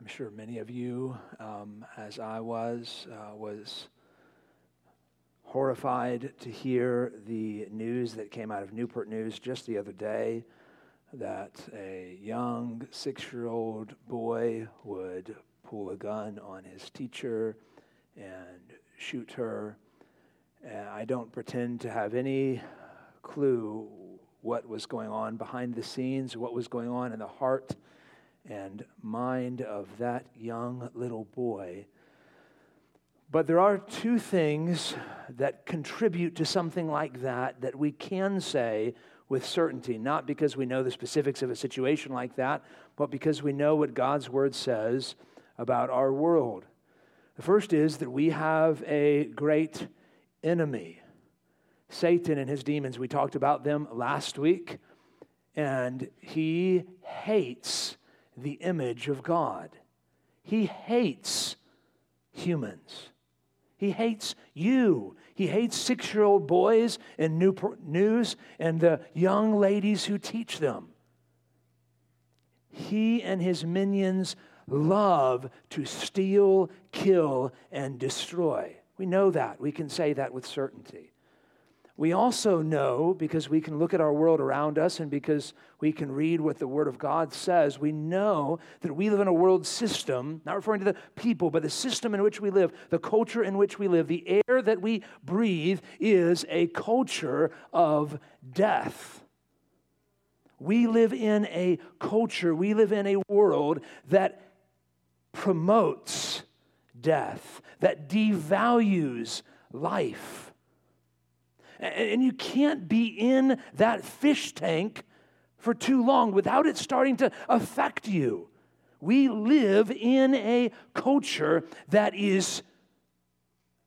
I'm sure many of you, um, as I was, uh, was horrified to hear the news that came out of Newport News just the other day that a young six year old boy would pull a gun on his teacher and shoot her. And I don't pretend to have any clue what was going on behind the scenes, what was going on in the heart and mind of that young little boy. But there are two things that contribute to something like that that we can say with certainty, not because we know the specifics of a situation like that, but because we know what God's word says about our world. The first is that we have a great enemy Satan and his demons. We talked about them last week, and he hates the image of God. He hates humans. He hates you. He hates six year old boys Newport News and the young ladies who teach them. He and his minions love to steal, kill, and destroy. We know that. We can say that with certainty. We also know, because we can look at our world around us and because we can read what the Word of God says, we know that we live in a world system, not referring to the people, but the system in which we live, the culture in which we live. The air that we breathe is a culture of death. We live in a culture, we live in a world that promotes death, that devalues life and you can't be in that fish tank for too long without it starting to affect you. We live in a culture that is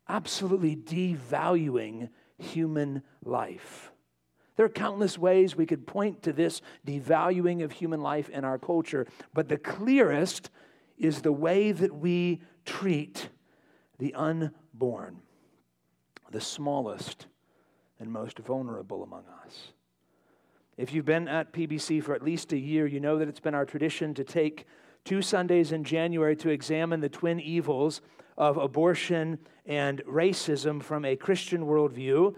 absolutely devaluing human life. There are countless ways we could point to this devaluing of human life in our culture, but the clearest is the way that we treat the unborn, the smallest and most vulnerable among us. If you've been at PBC for at least a year, you know that it's been our tradition to take two Sundays in January to examine the twin evils of abortion and racism from a Christian worldview.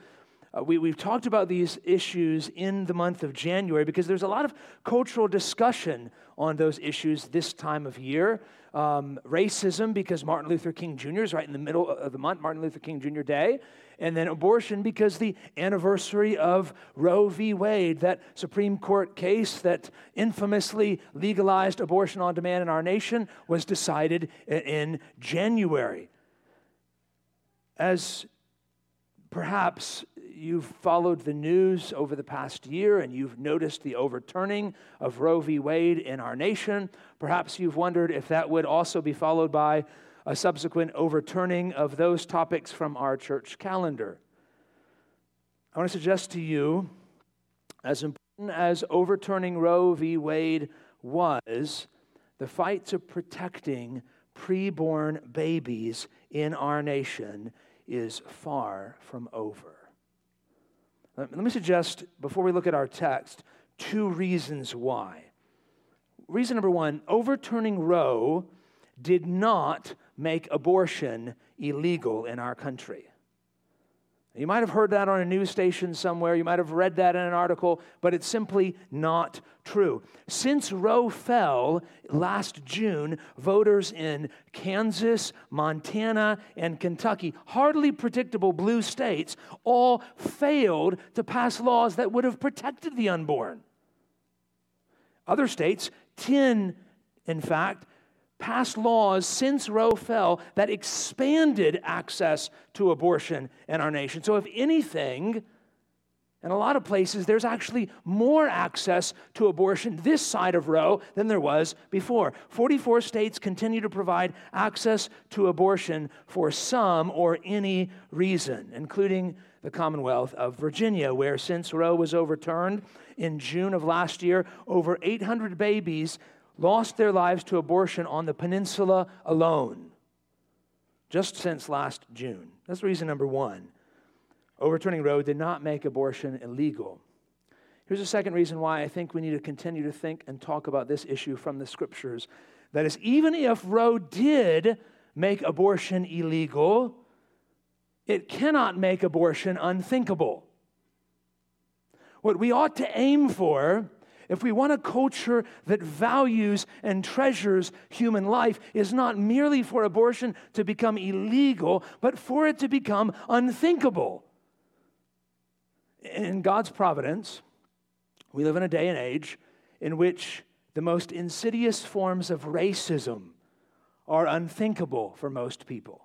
Uh, we, we've talked about these issues in the month of January because there's a lot of cultural discussion on those issues this time of year. Um, racism, because Martin Luther King Jr. is right in the middle of the month, Martin Luther King Jr. Day and then abortion because the anniversary of Roe v. Wade, that Supreme Court case that infamously legalized abortion on demand in our nation, was decided in January. As perhaps you've followed the news over the past year and you've noticed the overturning of Roe v. Wade in our nation, perhaps you've wondered if that would also be followed by a subsequent overturning of those topics from our church calendar. I want to suggest to you, as important as overturning Roe v. Wade was, the fight to protecting preborn babies in our nation is far from over. Let me suggest, before we look at our text, two reasons why. Reason number one overturning Roe did not make abortion illegal in our country. You might have heard that on a news station somewhere. You might have read that in an article, but it's simply not true. Since Roe fell last June, voters in Kansas, Montana, and Kentucky, hardly predictable blue states, all failed to pass laws that would have protected the unborn. Other states, 10 in fact, passed laws since Roe fell that expanded access to abortion in our nation. So, if anything, in a lot of places, there's actually more access to abortion this side of Roe than there was before. 44 states continue to provide access to abortion for some or any reason, including the Commonwealth of Virginia, where since Roe was overturned in June of last year, over 800 babies lost their lives to abortion on the peninsula alone just since last June. That's reason number one. Overturning Roe did not make abortion illegal. Here's a second reason why I think we need to continue to think and talk about this issue from the scriptures. That is, even if Roe did make abortion illegal, it cannot make abortion unthinkable. What we ought to aim for, if we want a culture that values and treasures human life, is not merely for abortion to become illegal, but for it to become unthinkable. In God's providence, we live in a day and age in which the most insidious forms of racism are unthinkable for most people.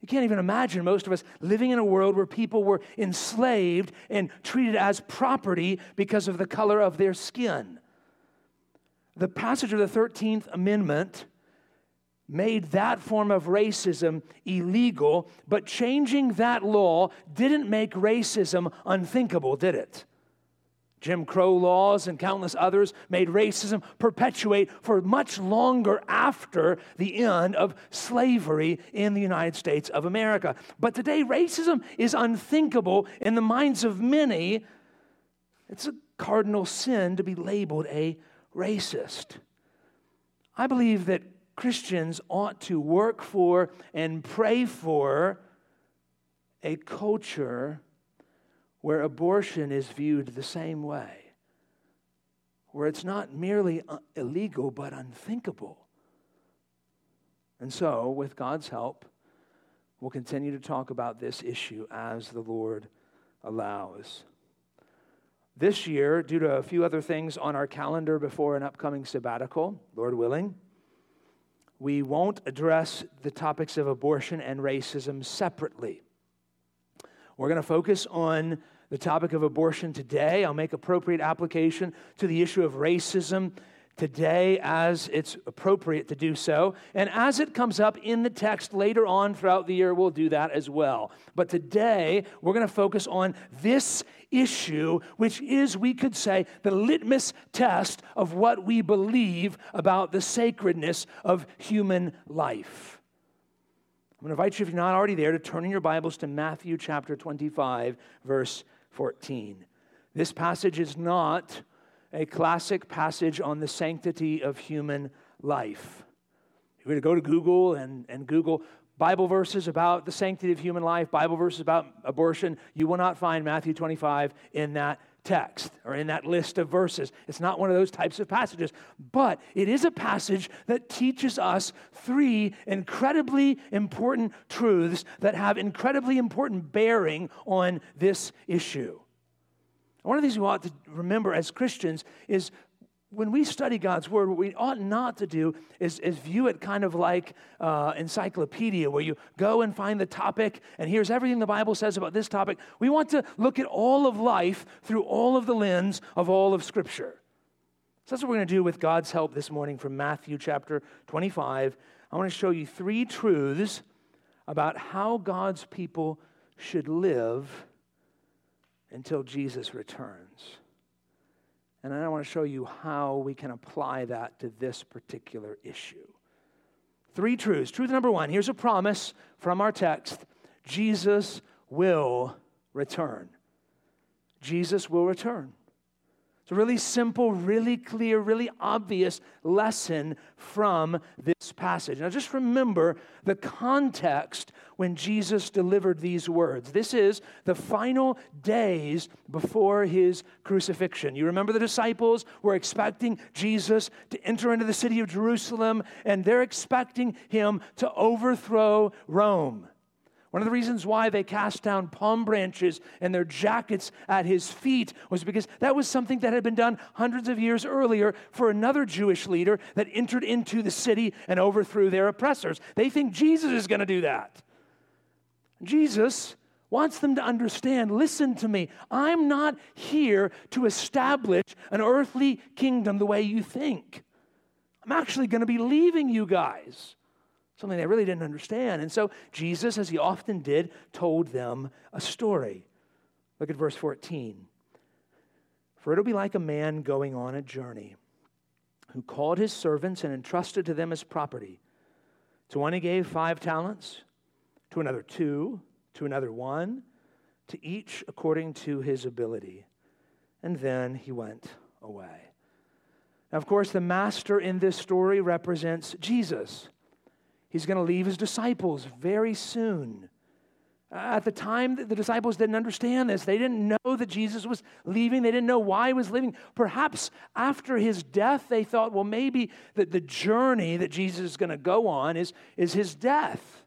You can't even imagine most of us living in a world where people were enslaved and treated as property because of the color of their skin. The passage of the 13th Amendment made that form of racism illegal, but changing that law didn't make racism unthinkable, did it? Jim Crow laws and countless others made racism perpetuate for much longer after the end of slavery in the United States of America. But today, racism is unthinkable in the minds of many. It's a cardinal sin to be labeled a racist. I believe that Christians ought to work for and pray for a culture where abortion is viewed the same way, where it's not merely uh, illegal but unthinkable. And so, with God's help, we'll continue to talk about this issue as the Lord allows. This year, due to a few other things on our calendar before an upcoming sabbatical, Lord willing, we won't address the topics of abortion and racism separately. We're going to focus on the topic of abortion today. I'll make appropriate application to the issue of racism today as it's appropriate to do so. And as it comes up in the text later on throughout the year, we'll do that as well. But today, we're going to focus on this issue, which is, we could say, the litmus test of what we believe about the sacredness of human life. I'm going to invite you, if you're not already there, to turn in your Bibles to Matthew chapter 25, verse 14. This passage is not a classic passage on the sanctity of human life. If you were to go to Google and, and Google Bible verses about the sanctity of human life, Bible verses about abortion, you will not find Matthew 25 in that text or in that list of verses. It's not one of those types of passages, but it is a passage that teaches us three incredibly important truths that have incredibly important bearing on this issue. One of the things we ought to remember as Christians is when we study God's Word, what we ought not to do is, is view it kind of like uh, encyclopedia, where you go and find the topic, and here's everything the Bible says about this topic. We want to look at all of life through all of the lens of all of Scripture. So that's what we're going to do with God's help this morning from Matthew chapter 25. I want to show you three truths about how God's people should live until Jesus returns. And I want to show you how we can apply that to this particular issue. Three truths. Truth number one here's a promise from our text Jesus will return. Jesus will return. It's a really simple, really clear, really obvious lesson from this passage. Now, just remember the context when Jesus delivered these words. This is the final days before his crucifixion. You remember the disciples were expecting Jesus to enter into the city of Jerusalem, and they're expecting him to overthrow Rome. One of the reasons why they cast down palm branches and their jackets at his feet was because that was something that had been done hundreds of years earlier for another Jewish leader that entered into the city and overthrew their oppressors. They think Jesus is going to do that. Jesus wants them to understand listen to me, I'm not here to establish an earthly kingdom the way you think. I'm actually going to be leaving you guys something they really didn't understand. And so Jesus, as he often did, told them a story. Look at verse 14. For it'll be like a man going on a journey who called his servants and entrusted to them his property. To one he gave five talents, to another two, to another one, to each according to his ability. and then he went away. Now, of course, the master in this story represents Jesus. He's going to leave his disciples very soon. At the time, the disciples didn't understand this. They didn't know that Jesus was leaving. They didn't know why he was leaving. Perhaps after his death, they thought, well, maybe that the journey that Jesus is going to go on is, is his death.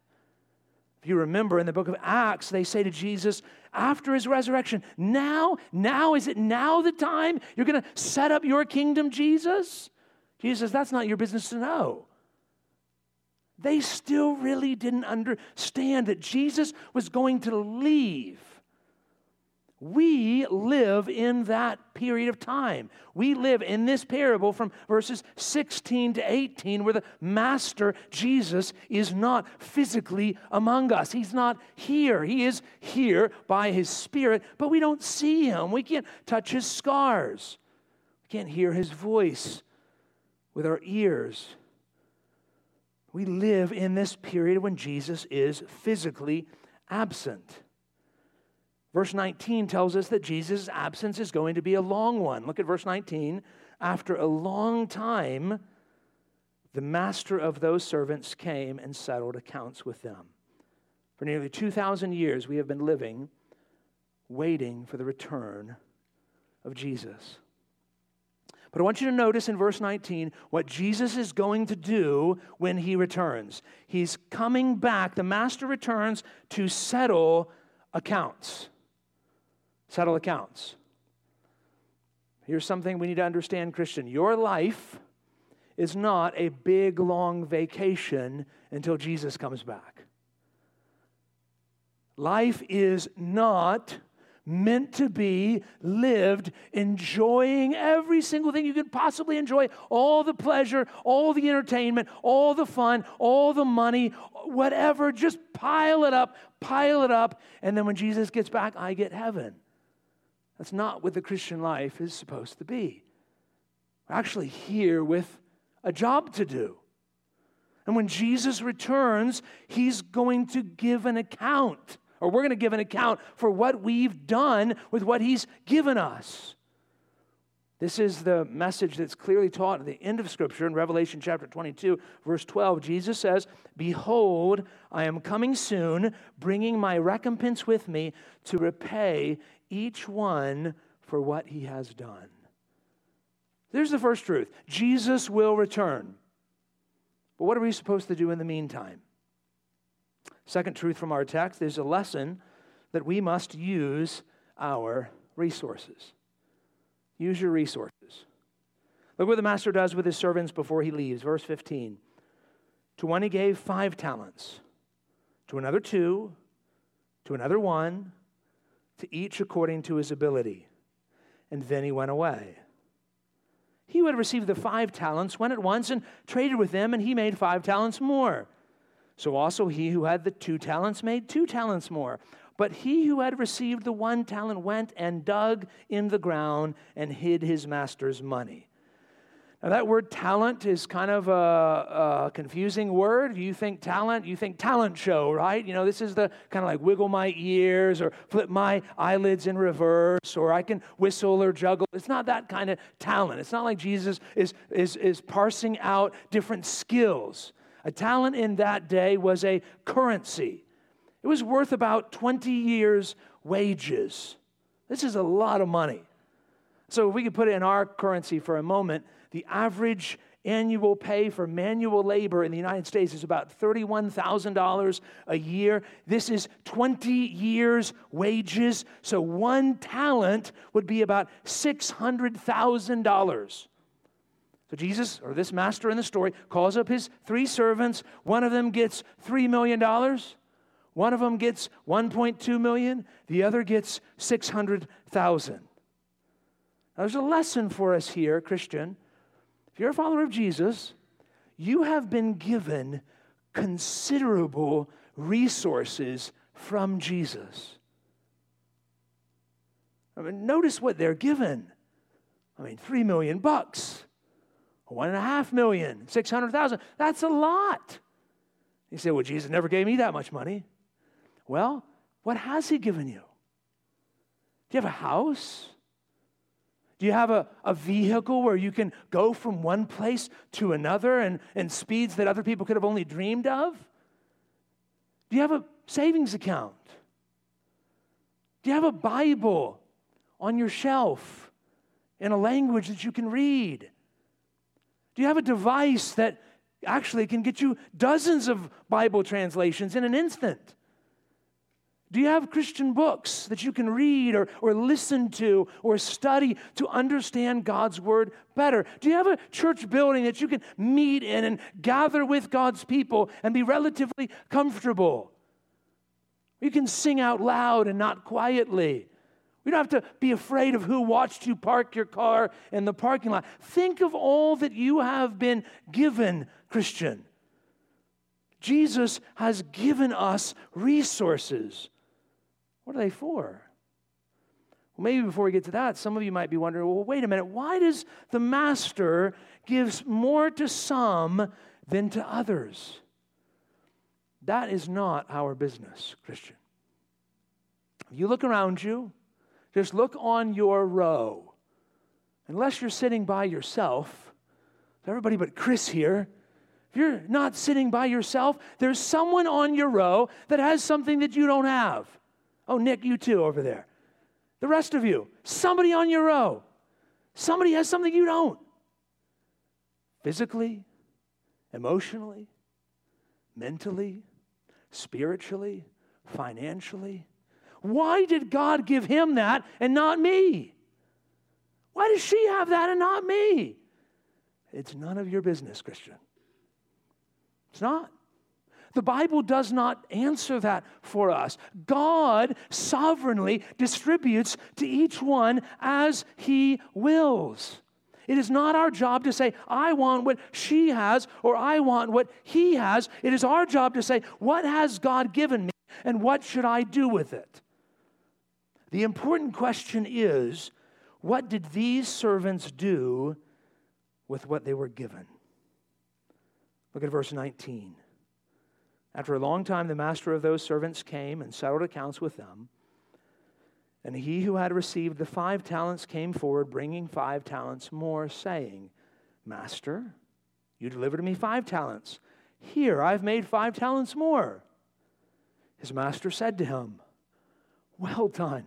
If you remember in the book of Acts, they say to Jesus after his resurrection, now, now, is it now the time you're going to set up your kingdom, Jesus? Jesus says, that's not your business to know. They still really didn't understand that Jesus was going to leave. We live in that period of time. We live in this parable from verses 16 to 18, where the Master Jesus is not physically among us. He's not here. He is here by His Spirit, but we don't see Him. We can't touch His scars. We can't hear His voice with our ears. We live in this period when Jesus is physically absent. Verse 19 tells us that Jesus' absence is going to be a long one. Look at verse 19. After a long time, the master of those servants came and settled accounts with them. For nearly 2,000 years, we have been living waiting for the return of Jesus. But I want you to notice in verse 19 what Jesus is going to do when he returns. He's coming back. The master returns to settle accounts. Settle accounts. Here's something we need to understand, Christian. Your life is not a big, long vacation until Jesus comes back. Life is not meant to be lived enjoying every single thing you could possibly enjoy all the pleasure, all the entertainment, all the fun, all the money, whatever. Just pile it up, pile it up. And then when Jesus gets back, I get heaven. That's not what the Christian life is supposed to be. We're actually here with a job to do. And when Jesus returns, he's going to give an account or we're going to give an account for what we've done with what He's given us. This is the message that's clearly taught at the end of Scripture in Revelation chapter 22, verse 12. Jesus says, Behold, I am coming soon, bringing my recompense with me to repay each one for what he has done. There's the first truth Jesus will return. But what are we supposed to do in the meantime? Second truth from our text is a lesson that we must use our resources. Use your resources. Look what the master does with his servants before he leaves. Verse 15. To one he gave five talents, to another two, to another one, to each according to his ability. And then he went away. He who had received the five talents went at once and traded with them, and he made five talents more. So also he who had the two talents made two talents more. But he who had received the one talent went and dug in the ground and hid his master's money. Now, that word talent is kind of a, a, confusing word. You think talent, you think talent show, right? You know, this is the kind of like wiggle my ears or flip my eyelids in reverse or I can whistle or juggle. It's not that kind of talent. It's not like Jesus is, is, is parsing out different skills. A talent in that day was a currency, it was worth about 20 years' wages. This is a lot of money. So, if we could put it in our currency for a moment, the average annual pay for manual labor in the United States is about $31,000 a year. This is 20 years' wages. So one talent would be about $600,000. So Jesus, or this master in the story, calls up his three servants. One of them gets $3 million. One of them gets 1.2 million. The other gets 600,000. Now, there's a lesson for us here, Christian. If you're a follower of Jesus, you have been given considerable resources from Jesus. I mean, notice what they're given. I mean, three million bucks. One and a half million, 600,000. That's a lot. You say, well, Jesus never gave me that much money. Well, what has he given you? Do you have a house? Do you have a, a vehicle where you can go from one place to another and, and speeds that other people could have only dreamed of? Do you have a savings account? Do you have a Bible on your shelf in a language that you can read? Do you have a device that actually can get you dozens of Bible translations in an instant? Do you have Christian books that you can read or, or listen to or study to understand God's Word better? Do you have a church building that you can meet in and gather with God's people and be relatively comfortable? You can sing out loud and not quietly. We don't have to be afraid of who watched you park your car in the parking lot. Think of all that you have been given, Christian. Jesus has given us resources. What are they for? Well, maybe before we get to that, some of you might be wondering well, wait a minute, why does the master gives more to some than to others? That is not our business, Christian. You look around you, just look on your row. Unless you're sitting by yourself, everybody but Chris here, if you're not sitting by yourself, there's someone on your row that has something that you don't have. Oh, Nick, you too over there. The rest of you, somebody on your row. Somebody has something you don't. Physically, emotionally, mentally, spiritually, financially. Why did God give him that and not me? Why does she have that and not me? It's none of your business, Christian. It's not. The Bible does not answer that for us. God sovereignly distributes to each one as he wills. It is not our job to say, I want what she has or I want what he has. It is our job to say, What has God given me and what should I do with it? The important question is, What did these servants do with what they were given? Look at verse 19. After a long time, the master of those servants came and settled accounts with them. And he who had received the five talents came forward, bringing five talents more, saying, Master, you delivered to me five talents. Here, I've made five talents more. His master said to him, Well done,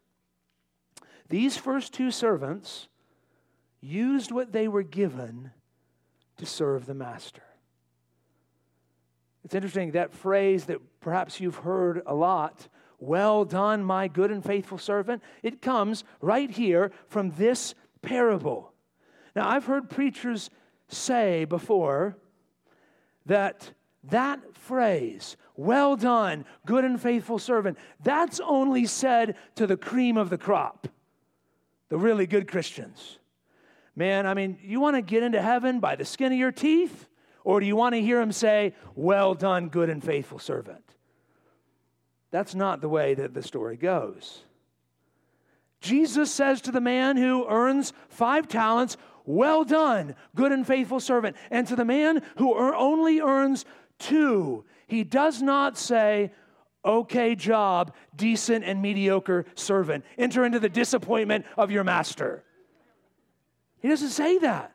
These first two servants used what they were given to serve the master. It's interesting that phrase that perhaps you've heard a lot well done, my good and faithful servant. It comes right here from this parable. Now, I've heard preachers say before that that phrase, well done, good and faithful servant, that's only said to the cream of the crop, the really good Christians. Man, I mean, you want to get into heaven by the skin of your teeth? Or do you want to hear him say, Well done, good and faithful servant? That's not the way that the story goes. Jesus says to the man who earns five talents, Well done, good and faithful servant. And to the man who only earns two, he does not say, Okay job, decent and mediocre servant. Enter into the disappointment of your master. He doesn't say that.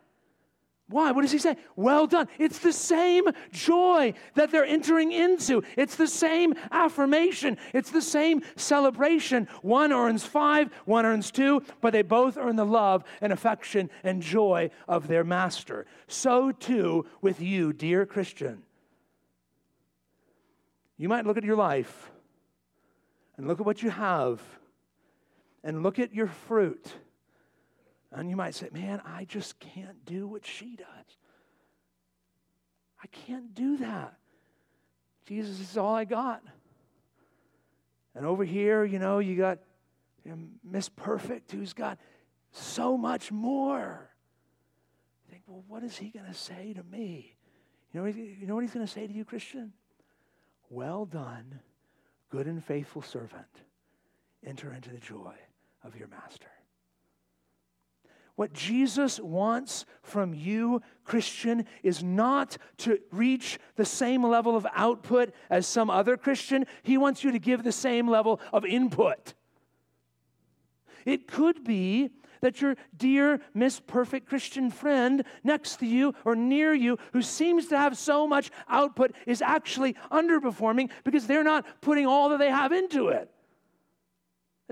Why? What does he say? Well done. It's the same joy that they're entering into. It's the same affirmation. It's the same celebration. One earns five, one earns two, but they both earn the love and affection and joy of their master. So too with you, dear Christian. You might look at your life and look at what you have and look at your fruit and you might say, man, I just can't do what she does. I can't do that. Jesus is all I got. And over here, you know, you got Miss Perfect who's got so much more. Think, well, what is he going to say to me? You know, you know what he's going to say to you, Christian? Well done, good and faithful servant. Enter into the joy of your master. What Jesus wants from you, Christian, is not to reach the same level of output as some other Christian. He wants you to give the same level of input. It could be that your dear, Miss Perfect Christian friend next to you or near you, who seems to have so much output, is actually underperforming because they're not putting all that they have into it.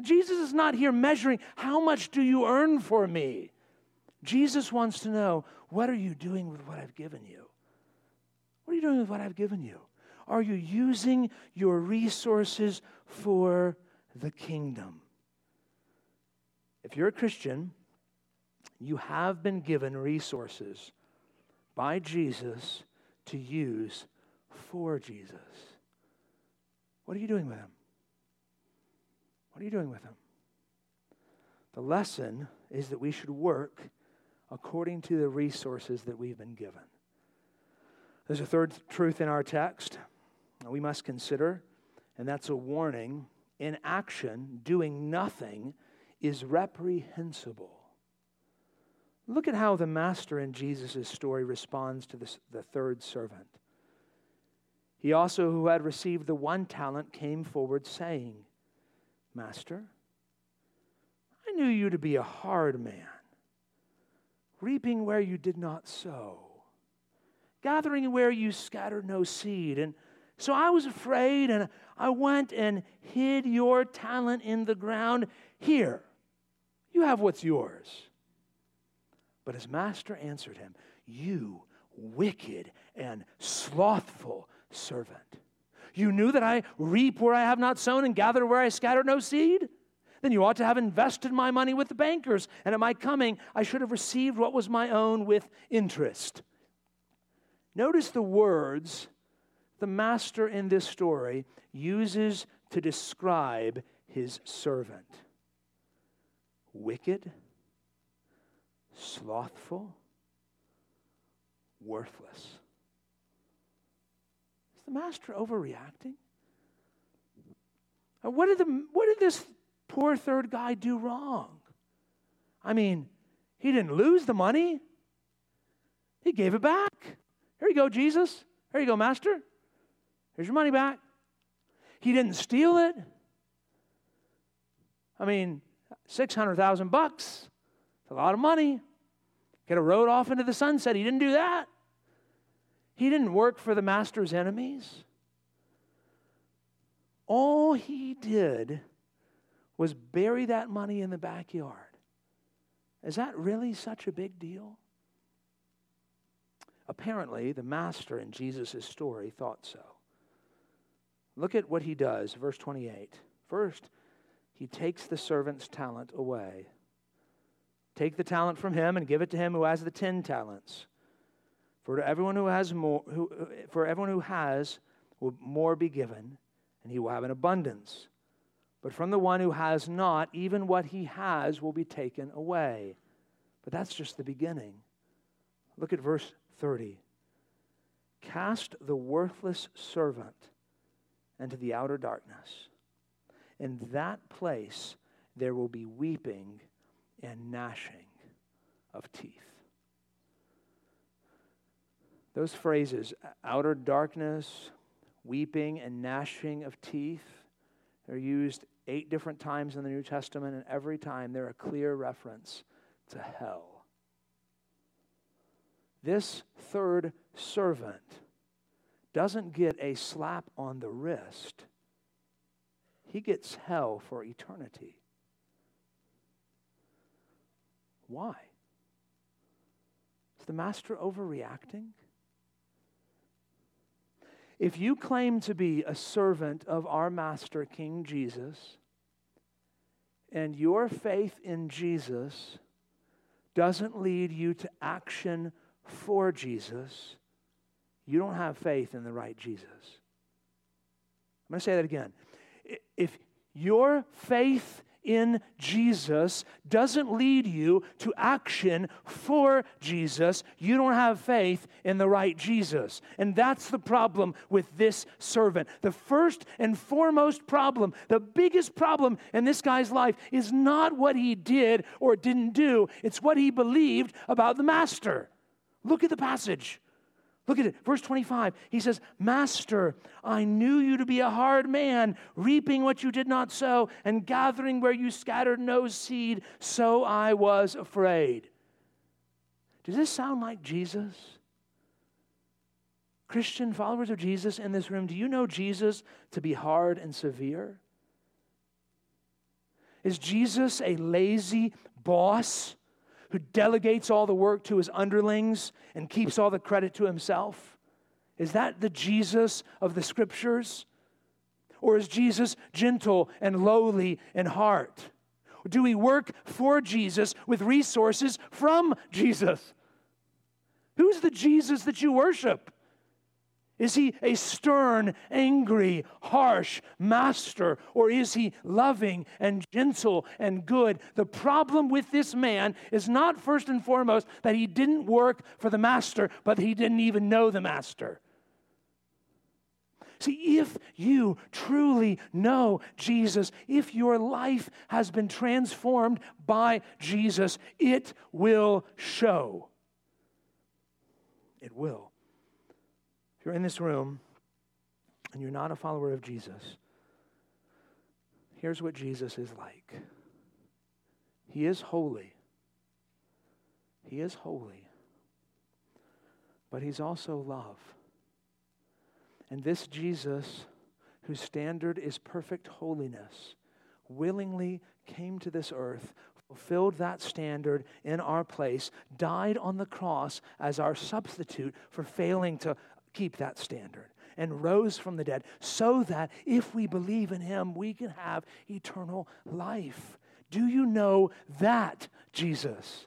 Jesus is not here measuring how much do you earn for me. Jesus wants to know what are you doing with what I've given you? What are you doing with what I've given you? Are you using your resources for the kingdom? If you're a Christian, you have been given resources by Jesus to use for Jesus. What are you doing with them? What are you doing with them? The lesson is that we should work according to the resources that we've been given. There's a third truth in our text that we must consider, and that's a warning. In action, doing nothing is reprehensible. Look at how the master in Jesus' story responds to this, the third servant. He also, who had received the one talent, came forward, saying, Master, I knew you to be a hard man reaping where you did not sow, gathering where you scattered no seed. And so I was afraid, and I went and hid your talent in the ground. Here, you have what's yours. But his master answered him, You wicked and slothful servant. You knew that I reap where I have not sown and gather where I scatter no seed? then you ought to have invested my money with the bankers, and at my coming, I should have received what was my own with interest. Notice the words the master in this story uses to describe his servant wicked, slothful, worthless. Is the master overreacting? What did, the, what did this poor third guy do wrong? I mean, he didn't lose the money, he gave it back. Here you go, Jesus. Here you go, Master. Here's your money back. He didn't steal it. I mean, 600,000 bucks. It's a lot of money. Could have rode off into the sunset. He didn't do that. He didn't work for the master's enemies. All he did was bury that money in the backyard. Is that really such a big deal? Apparently, the master in Jesus' story thought so. Look at what he does, verse 28. First, he takes the servant's talent away. Take the talent from him and give it to him who has the ten talents. For to everyone who has more, who, for everyone who has, will more be given, and he will have an abundance. But from the one who has not, even what he has will be taken away. But that's just the beginning. Look at verse 30. Cast the worthless servant into the outer darkness. In that place there will be weeping and gnashing of teeth. Those phrases, outer darkness, weeping, and gnashing of teeth, are used eight different times in the New Testament, and every time they're a clear reference to hell. This third servant doesn't get a slap on the wrist, he gets hell for eternity. Why? Is the master overreacting? If you claim to be a servant of our Master, King Jesus, and your faith in Jesus doesn't lead you to action for Jesus, you don't have faith in the right Jesus. I'm going to say that again. If your faith in Jesus doesn't lead you to action for Jesus, you don't have faith in the right Jesus. And that's the problem with this servant. The first and foremost problem, the biggest problem in this guy's life is not what he did or didn't do, it's what he believed about the master. Look at the passage. Look at it, verse 25. He says, Master, I knew you to be a hard man, reaping what you did not sow, and gathering where you scattered no seed, so I was afraid. Does this sound like Jesus? Christian followers of Jesus in this room, do you know Jesus to be hard and severe? Is Jesus a lazy boss? Who delegates all the work to his underlings and keeps all the credit to himself? Is that the Jesus of the scriptures? Or is Jesus gentle and lowly in heart? Do we work for Jesus with resources from Jesus? Who's the Jesus that you worship? Is he a stern, angry, harsh master, or is he loving and gentle and good? The problem with this man is not first and foremost that he didn't work for the master, but he didn't even know the master. See, if you truly know Jesus, if your life has been transformed by Jesus, it will show. It will. You're in this room and you're not a follower of Jesus, here's what Jesus is like He is holy. He is holy. But He's also love. And this Jesus, whose standard is perfect holiness, willingly came to this earth, fulfilled that standard in our place, died on the cross as our substitute for failing to keep that standard and rose from the dead so that if we believe in him, we can have eternal life. Do you know that Jesus?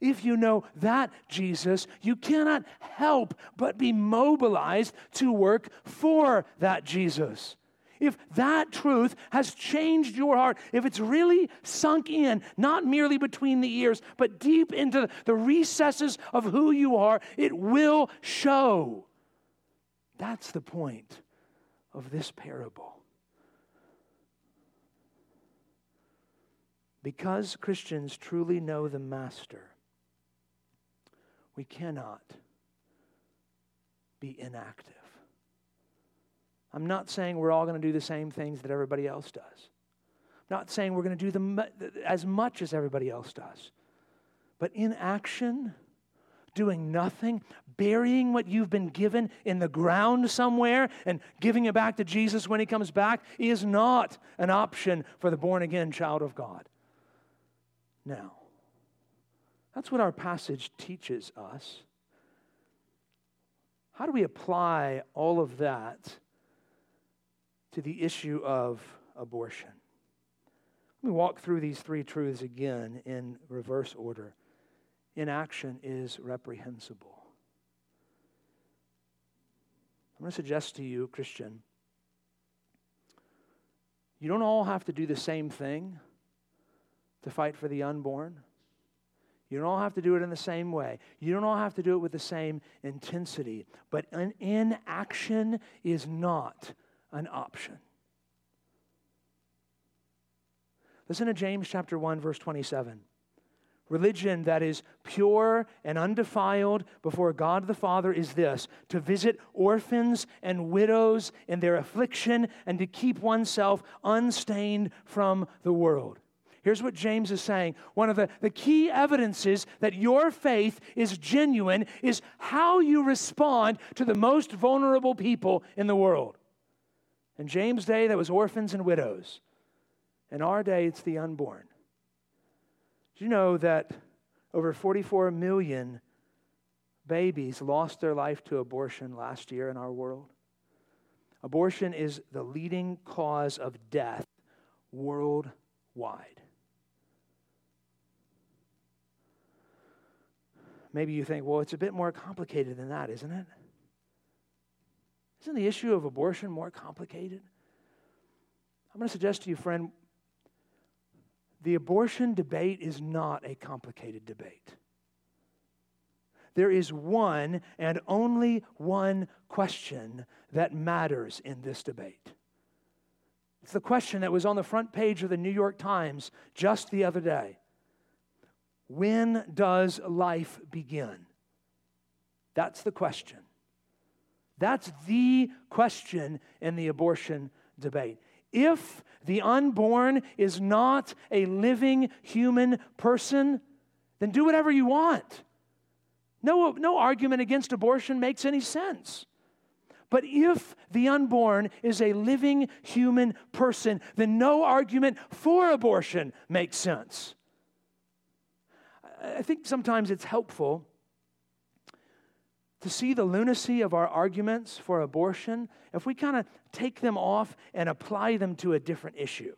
If you know that Jesus, you cannot help but be mobilized to work for that Jesus. If that truth has changed your heart, if it's really sunk in, not merely between the ears, but deep into the recesses of who you are, it will show. That's the point of this parable. Because Christians truly know the Master, we cannot be inactive. I'm not saying we're all going to do the same things that everybody else does. I'm not saying we're going to do them as much as everybody else does. But in action, doing nothing, burying what you've been given in the ground somewhere and giving it back to Jesus when he comes back is not an option for the born again child of God. Now, that's what our passage teaches us. How do we apply all of that to the issue of abortion. Let me walk through these three truths again in reverse order. Inaction is reprehensible. I'm going to suggest to you, Christian, you don't all have to do the same thing to fight for the unborn. You don't all have to do it in the same way. You don't all have to do it with the same intensity. But inaction is not an option. Listen to James chapter 1 verse 27. Religion that is pure and undefiled before God the Father is this to visit orphans and widows in their affliction and to keep oneself unstained from the world. Here's what James is saying. One of the, the key evidences that your faith is genuine is how you respond to the most vulnerable people in the world. In James' day, that was orphans and widows. In our day, it's the unborn. Do you know that over 44 million babies lost their life to abortion last year in our world? Abortion is the leading cause of death worldwide. Maybe you think, well, it's a bit more complicated than that, isn't it? Isn't the issue of abortion more complicated? I'm going to suggest to you, friend, the abortion debate is not a complicated debate. There is one and only one question that matters in this debate. It's the question that was on the front page of the New York Times just the other day. When does life begin? That's the question. That's the question in the abortion debate. If the unborn is not a living human person, then do whatever you want. No, no argument against abortion makes any sense. But if the unborn is a living human person, then no argument for abortion makes sense. I think sometimes it's helpful to see the lunacy of our arguments for abortion if we kind of take them off and apply them to a different issue.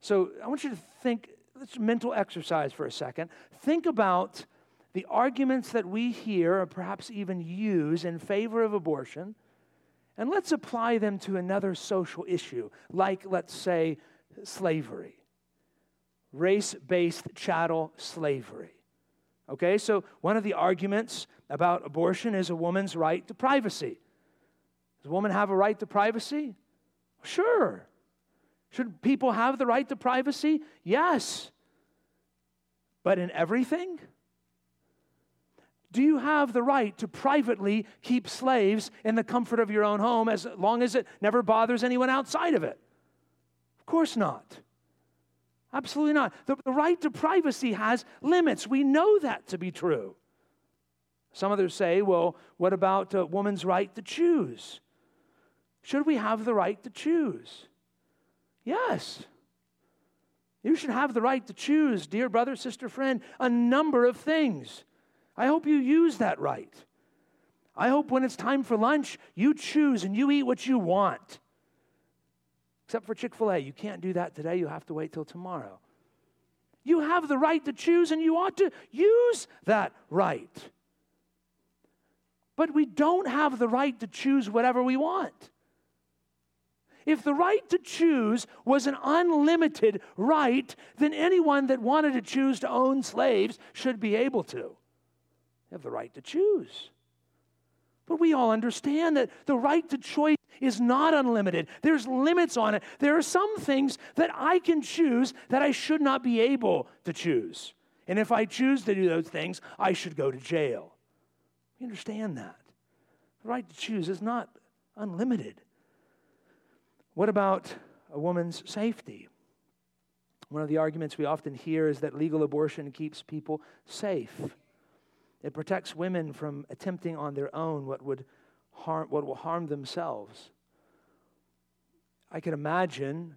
So I want you to think, let's mental exercise for a second. Think about the arguments that we hear or perhaps even use in favor of abortion, and let's apply them to another social issue, like, let's say, slavery, race based chattel slavery. Okay, so one of the arguments about abortion is a woman's right to privacy. Does a woman have a right to privacy? Sure. Should people have the right to privacy? Yes. But in everything? Do you have the right to privately keep slaves in the comfort of your own home as long as it never bothers anyone outside of it? Of course not. Absolutely not. The, the right to privacy has limits. We know that to be true. Some others say, well, what about a woman's right to choose? Should we have the right to choose? Yes. You should have the right to choose, dear brother, sister, friend, a number of things. I hope you use that right. I hope when it's time for lunch, you choose and you eat what you want. Except for Chick fil A. You can't do that today. You have to wait till tomorrow. You have the right to choose and you ought to use that right. But we don't have the right to choose whatever we want. If the right to choose was an unlimited right, then anyone that wanted to choose to own slaves should be able to. They have the right to choose. But we all understand that the right to choice is not unlimited. There's limits on it. There are some things that I can choose that I should not be able to choose. And if I choose to do those things, I should go to jail. We understand that. The right to choose is not unlimited. What about a woman's safety? One of the arguments we often hear is that legal abortion keeps people safe. It protects women from attempting on their own what would harm, what will harm themselves. I can imagine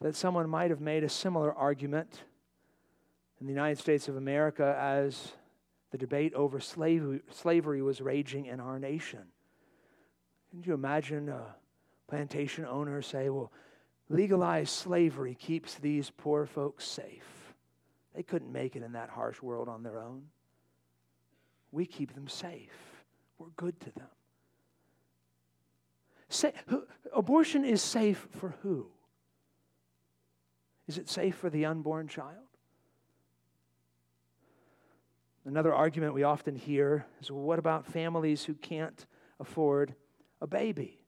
that someone might have made a similar argument in the United States of America as the debate over slavery, slavery was raging in our nation. Can you imagine a plantation owner say, well, legalized slavery keeps these poor folks safe? They couldn't make it in that harsh world on their own we keep them safe. We're good to them. Who, abortion is safe for who? Is it safe for the unborn child? Another argument we often hear is well, what about families who can't afford a baby?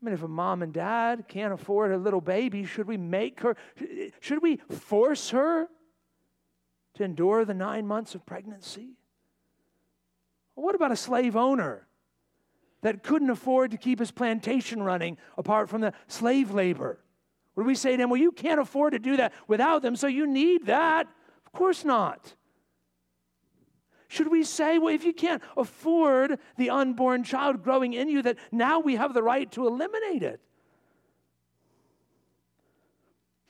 I mean, if a mom and dad can't afford a little baby, should we make her, should we force her to endure the nine months of pregnancy? What about a slave owner that couldn't afford to keep his plantation running apart from the slave labor? Would we say to him, Well, you can't afford to do that without them, so you need that? Of course not. Should we say, well, if you can't afford the unborn child growing in you, that now we have the right to eliminate it?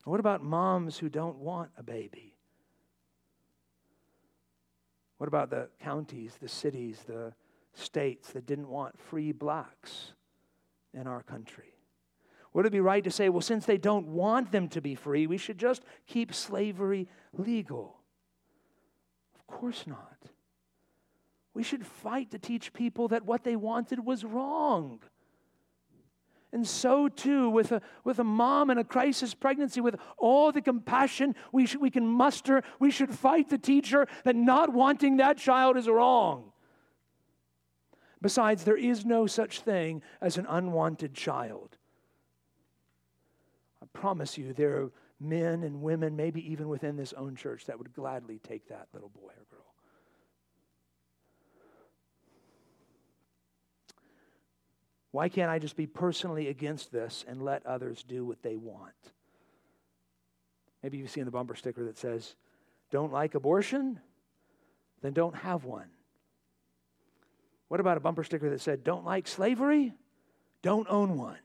What about moms who don't want a baby? What about the counties, the cities, the states that didn't want free blacks in our country? Would it be right to say, well, since they don't want them to be free, we should just keep slavery legal? Of course not. We should fight to teach people that what they wanted was wrong. And so too with a, with a mom in a crisis pregnancy, with all the compassion we, we can muster, we should fight the teacher that not wanting that child is wrong. Besides, there is no such thing as an unwanted child. I promise you, there are men and women, maybe even within this own church, that would gladly take that little boy or girl. Why can't I just be personally against this and let others do what they want? Maybe you've seen the bumper sticker that says, Don't like abortion? Then don't have one. What about a bumper sticker that said, Don't like slavery? Don't own one.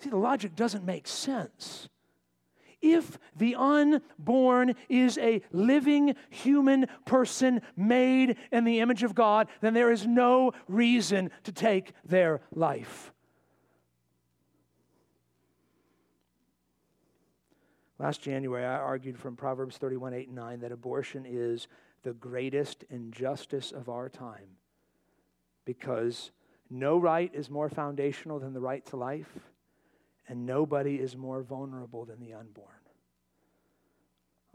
See, the logic doesn't make sense. If the unborn is a living human person made in the image of God, then there is no reason to take their life. Last January, I argued from Proverbs 31 8 and 9 that abortion is the greatest injustice of our time because no right is more foundational than the right to life and nobody is more vulnerable than the unborn.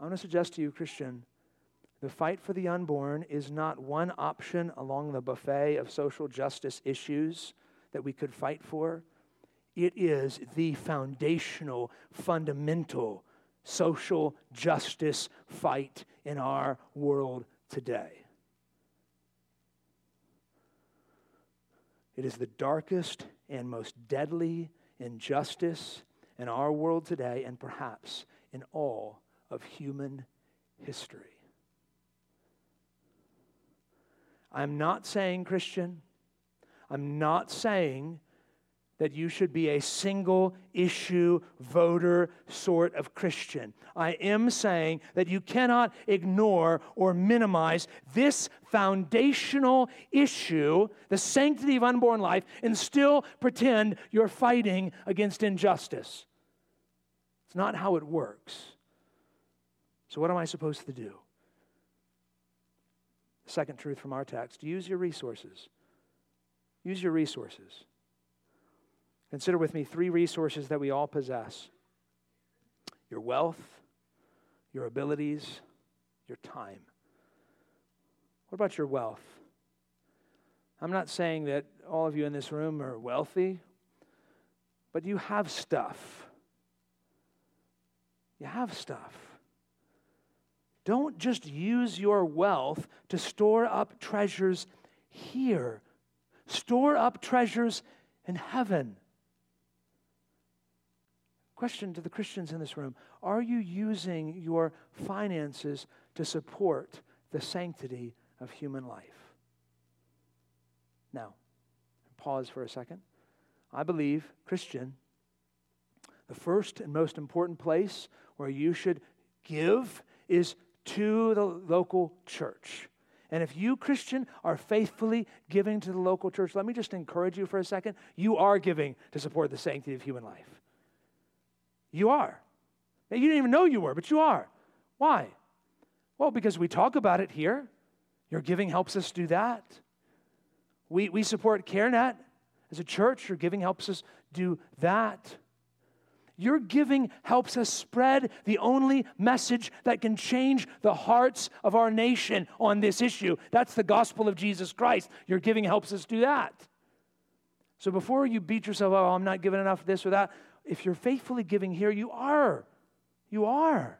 I want to suggest to you, Christian, the fight for the unborn is not one option along the buffet of social justice issues that we could fight for. It is the foundational, fundamental social justice fight in our world today. It is the darkest and most deadly injustice in our world today and perhaps in all of human history. I'm not saying, Christian, I'm not saying that you should be a single issue voter sort of Christian. I am saying that you cannot ignore or minimize this foundational issue, the sanctity of unborn life, and still pretend you're fighting against injustice. It's not how it works. So, what am I supposed to do? Second truth from our text use your resources. Use your resources. Consider with me three resources that we all possess your wealth, your abilities, your time. What about your wealth? I'm not saying that all of you in this room are wealthy, but you have stuff. You have stuff. Don't just use your wealth to store up treasures here, store up treasures in heaven. Question to the Christians in this room Are you using your finances to support the sanctity of human life? Now, pause for a second. I believe, Christian, the first and most important place where you should give is to the local church. And if you, Christian, are faithfully giving to the local church, let me just encourage you for a second. You are giving to support the sanctity of human life. You are. You didn't even know you were, but you are. Why? Well, because we talk about it here. Your giving helps us do that. We, we support CareNet as a church. Your giving helps us do that. Your giving helps us spread the only message that can change the hearts of our nation on this issue. That's the gospel of Jesus Christ. Your giving helps us do that. So before you beat yourself, oh, I'm not giving enough this or that, if you're faithfully giving here, you are. You are.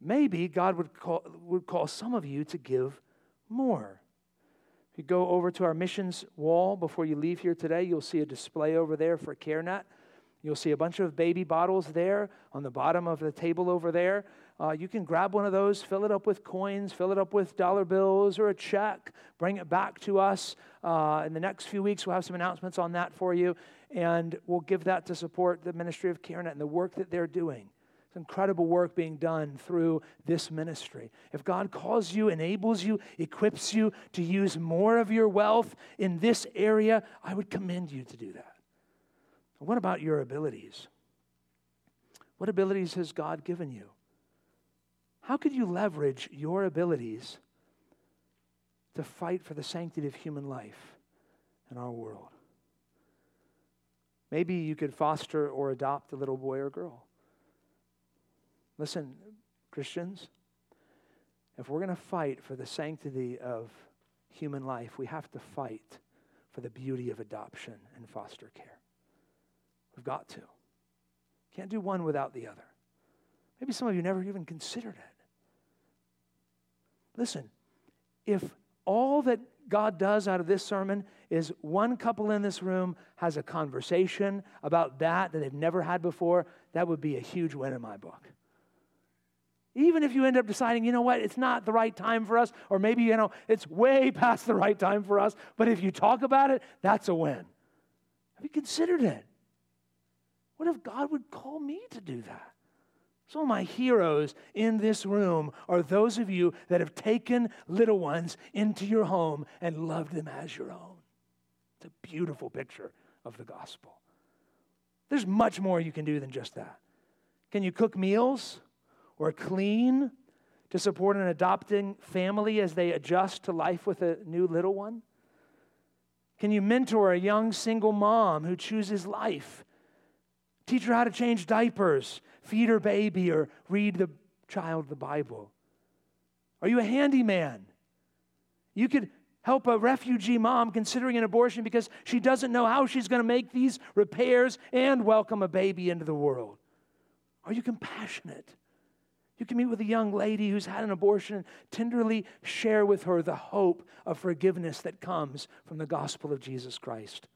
Maybe God would call, would call some of you to give more. If you go over to our missions wall before you leave here today, you'll see a display over there for CareNet. You'll see a bunch of baby bottles there on the bottom of the table over there. Uh, you can grab one of those, fill it up with coins, fill it up with dollar bills or a check, bring it back to us. Uh, in the next few weeks, we'll have some announcements on that for you, and we'll give that to support the ministry of CareNet and the work that they're doing. It's incredible work being done through this ministry. If God calls you, enables you, equips you to use more of your wealth in this area, I would commend you to do that. What about your abilities? What abilities has God given you? How could you leverage your abilities to fight for the sanctity of human life in our world. Maybe you could foster or adopt a little boy or girl. Listen, Christians, if we're going to fight for the sanctity of human life, we have to fight for the beauty of adoption and foster care. We've got to. Can't do one without the other. Maybe some of you never even considered it. Listen, if all that God does out of this sermon is one couple in this room has a conversation about that that they've never had before, that would be a huge win in my book. Even if you end up deciding, you know what, it's not the right time for us, or maybe, you know, it's way past the right time for us, but if you talk about it, that's a win. Have you considered it? What if God would call me to do that? Of my heroes in this room are those of you that have taken little ones into your home and loved them as your own. It's a beautiful picture of the gospel. There's much more you can do than just that. Can you cook meals or clean to support an adopting family as they adjust to life with a new little one? Can you mentor a young single mom who chooses life? Teach her how to change diapers, feed her baby, or read the child the Bible? Are you a handyman? You could help a refugee mom considering an abortion because she doesn't know how she's going to make these repairs and welcome a baby into the world. Are you compassionate? You can meet with a young lady who's had an abortion and tenderly share with her the hope of forgiveness that comes from the gospel of Jesus Christ.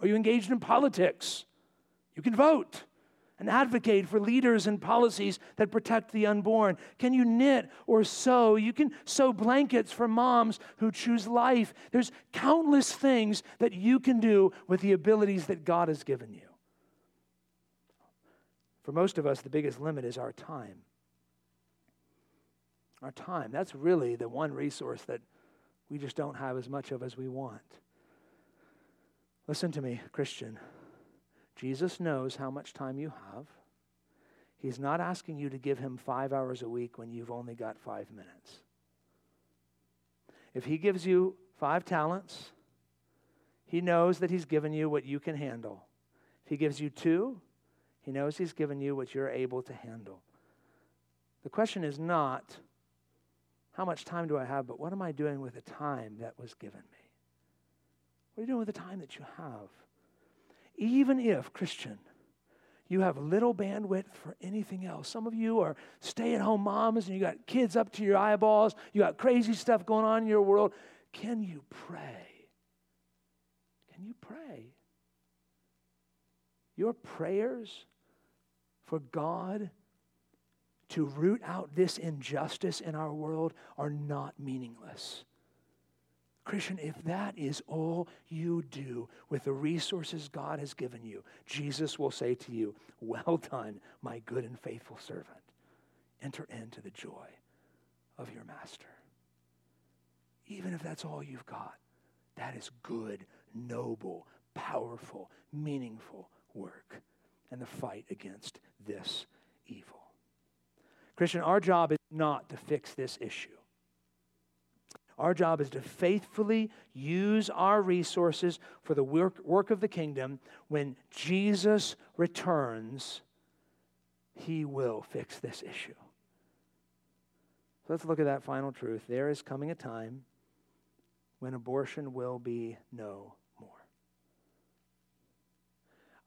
Are you engaged in politics? You can vote and advocate for leaders and policies that protect the unborn? Can you knit or sew? You can sew blankets for moms who choose life. There's countless things that you can do with the abilities that God has given you. For most of us, the biggest limit is our time. Our time. That's really the one resource that we just don't have as much of as we want. Listen to me, Christian. Jesus knows how much time you have. He's not asking you to give him five hours a week when you've only got five minutes. If he gives you five talents, he knows that he's given you what you can handle. If he gives you two, he knows he's given you what you're able to handle. The question is not, how much time do I have, but what am I doing with the time that was given me? What are you doing with the time that you have? Even if, Christian, you have little bandwidth for anything else. Some of you are stay at home moms and you got kids up to your eyeballs, you got crazy stuff going on in your world. Can you pray? Can you pray? Your prayers for God to root out this injustice in our world are not meaningless. Christian, if that is all you do with the resources God has given you, Jesus will say to you, Well done, my good and faithful servant. Enter into the joy of your master. Even if that's all you've got, that is good, noble, powerful, meaningful work and the fight against this evil. Christian, our job is not to fix this issue. Our job is to faithfully use our resources for the work, work of the kingdom. When Jesus returns, he will fix this issue. So let's look at that final truth. There is coming a time when abortion will be no more.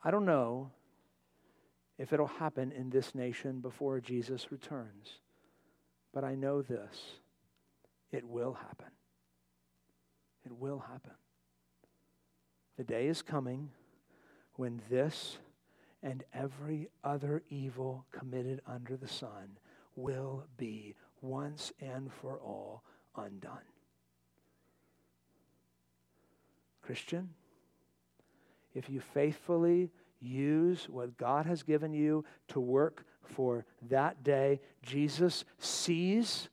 I don't know if it'll happen in this nation before Jesus returns, but I know this it will happen. It will happen. The day is coming when this and every other evil committed under the sun will be once and for all undone. Christian, if you faithfully use what God has given you to work for that day, Jesus sees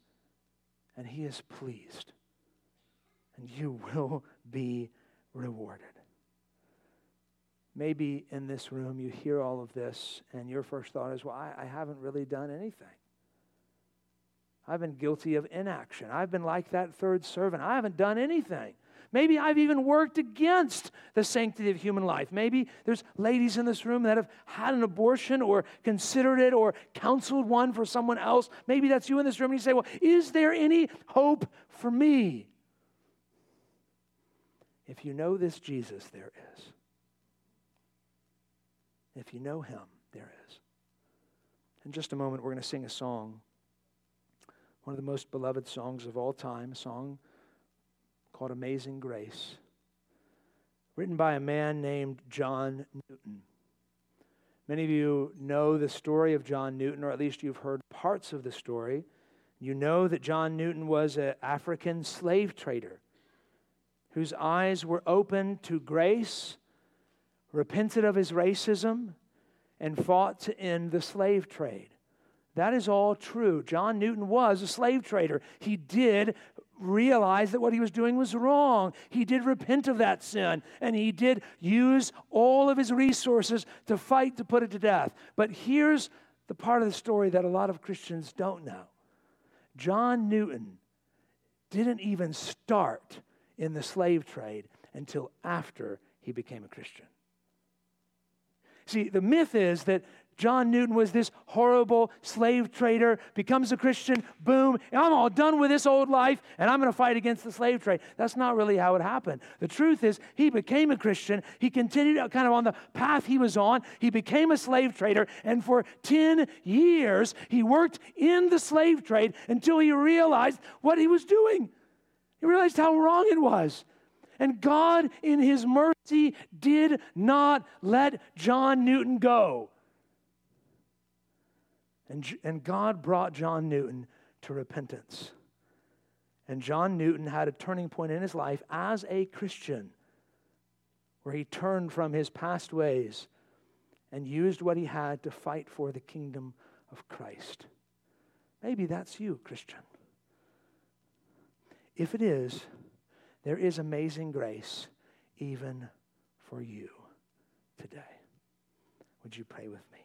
and he is pleased. And you will be rewarded. Maybe in this room you hear all of this, and your first thought is, Well, I, I haven't really done anything. I've been guilty of inaction. I've been like that third servant. I haven't done anything. Maybe I've even worked against the sanctity of human life. Maybe there's ladies in this room that have had an abortion or considered it or counseled one for someone else. Maybe that's you in this room and you say, Well, is there any hope for me? If you know this Jesus, there is. If you know him, there is. In just a moment, we're going to sing a song, one of the most beloved songs of all time, a song called Amazing Grace, written by a man named John Newton. Many of you know the story of John Newton, or at least you've heard parts of the story. You know that John Newton was an African slave trader whose eyes were opened to grace, repented of his racism, and fought to end the slave trade. That is all true. John Newton was a slave trader. He did realize that what he was doing was wrong. He did repent of that sin, and he did use all of his resources to fight to put it to death. But here's the part of the story that a lot of Christians don't know John Newton didn't even start in the slave trade until after he became a Christian. See, the myth is that John Newton was this horrible slave trader, becomes a Christian, boom, I'm all done with this old life and I'm going to fight against the slave trade. That's not really how it happened. The truth is, he became a Christian. He continued uh, kind of on the path he was on. He became a slave trader, and for 10 years, he worked in the slave trade until he realized what he was doing. He realized how wrong it was. And God, in His mercy, did not let John Newton go. And, and God brought John Newton to repentance. And John Newton had a turning point in his life as a Christian where he turned from his past ways and used what he had to fight for the kingdom of Christ. Maybe that's you, Christian. If it is, there is amazing grace even for you today. Would you pray with me?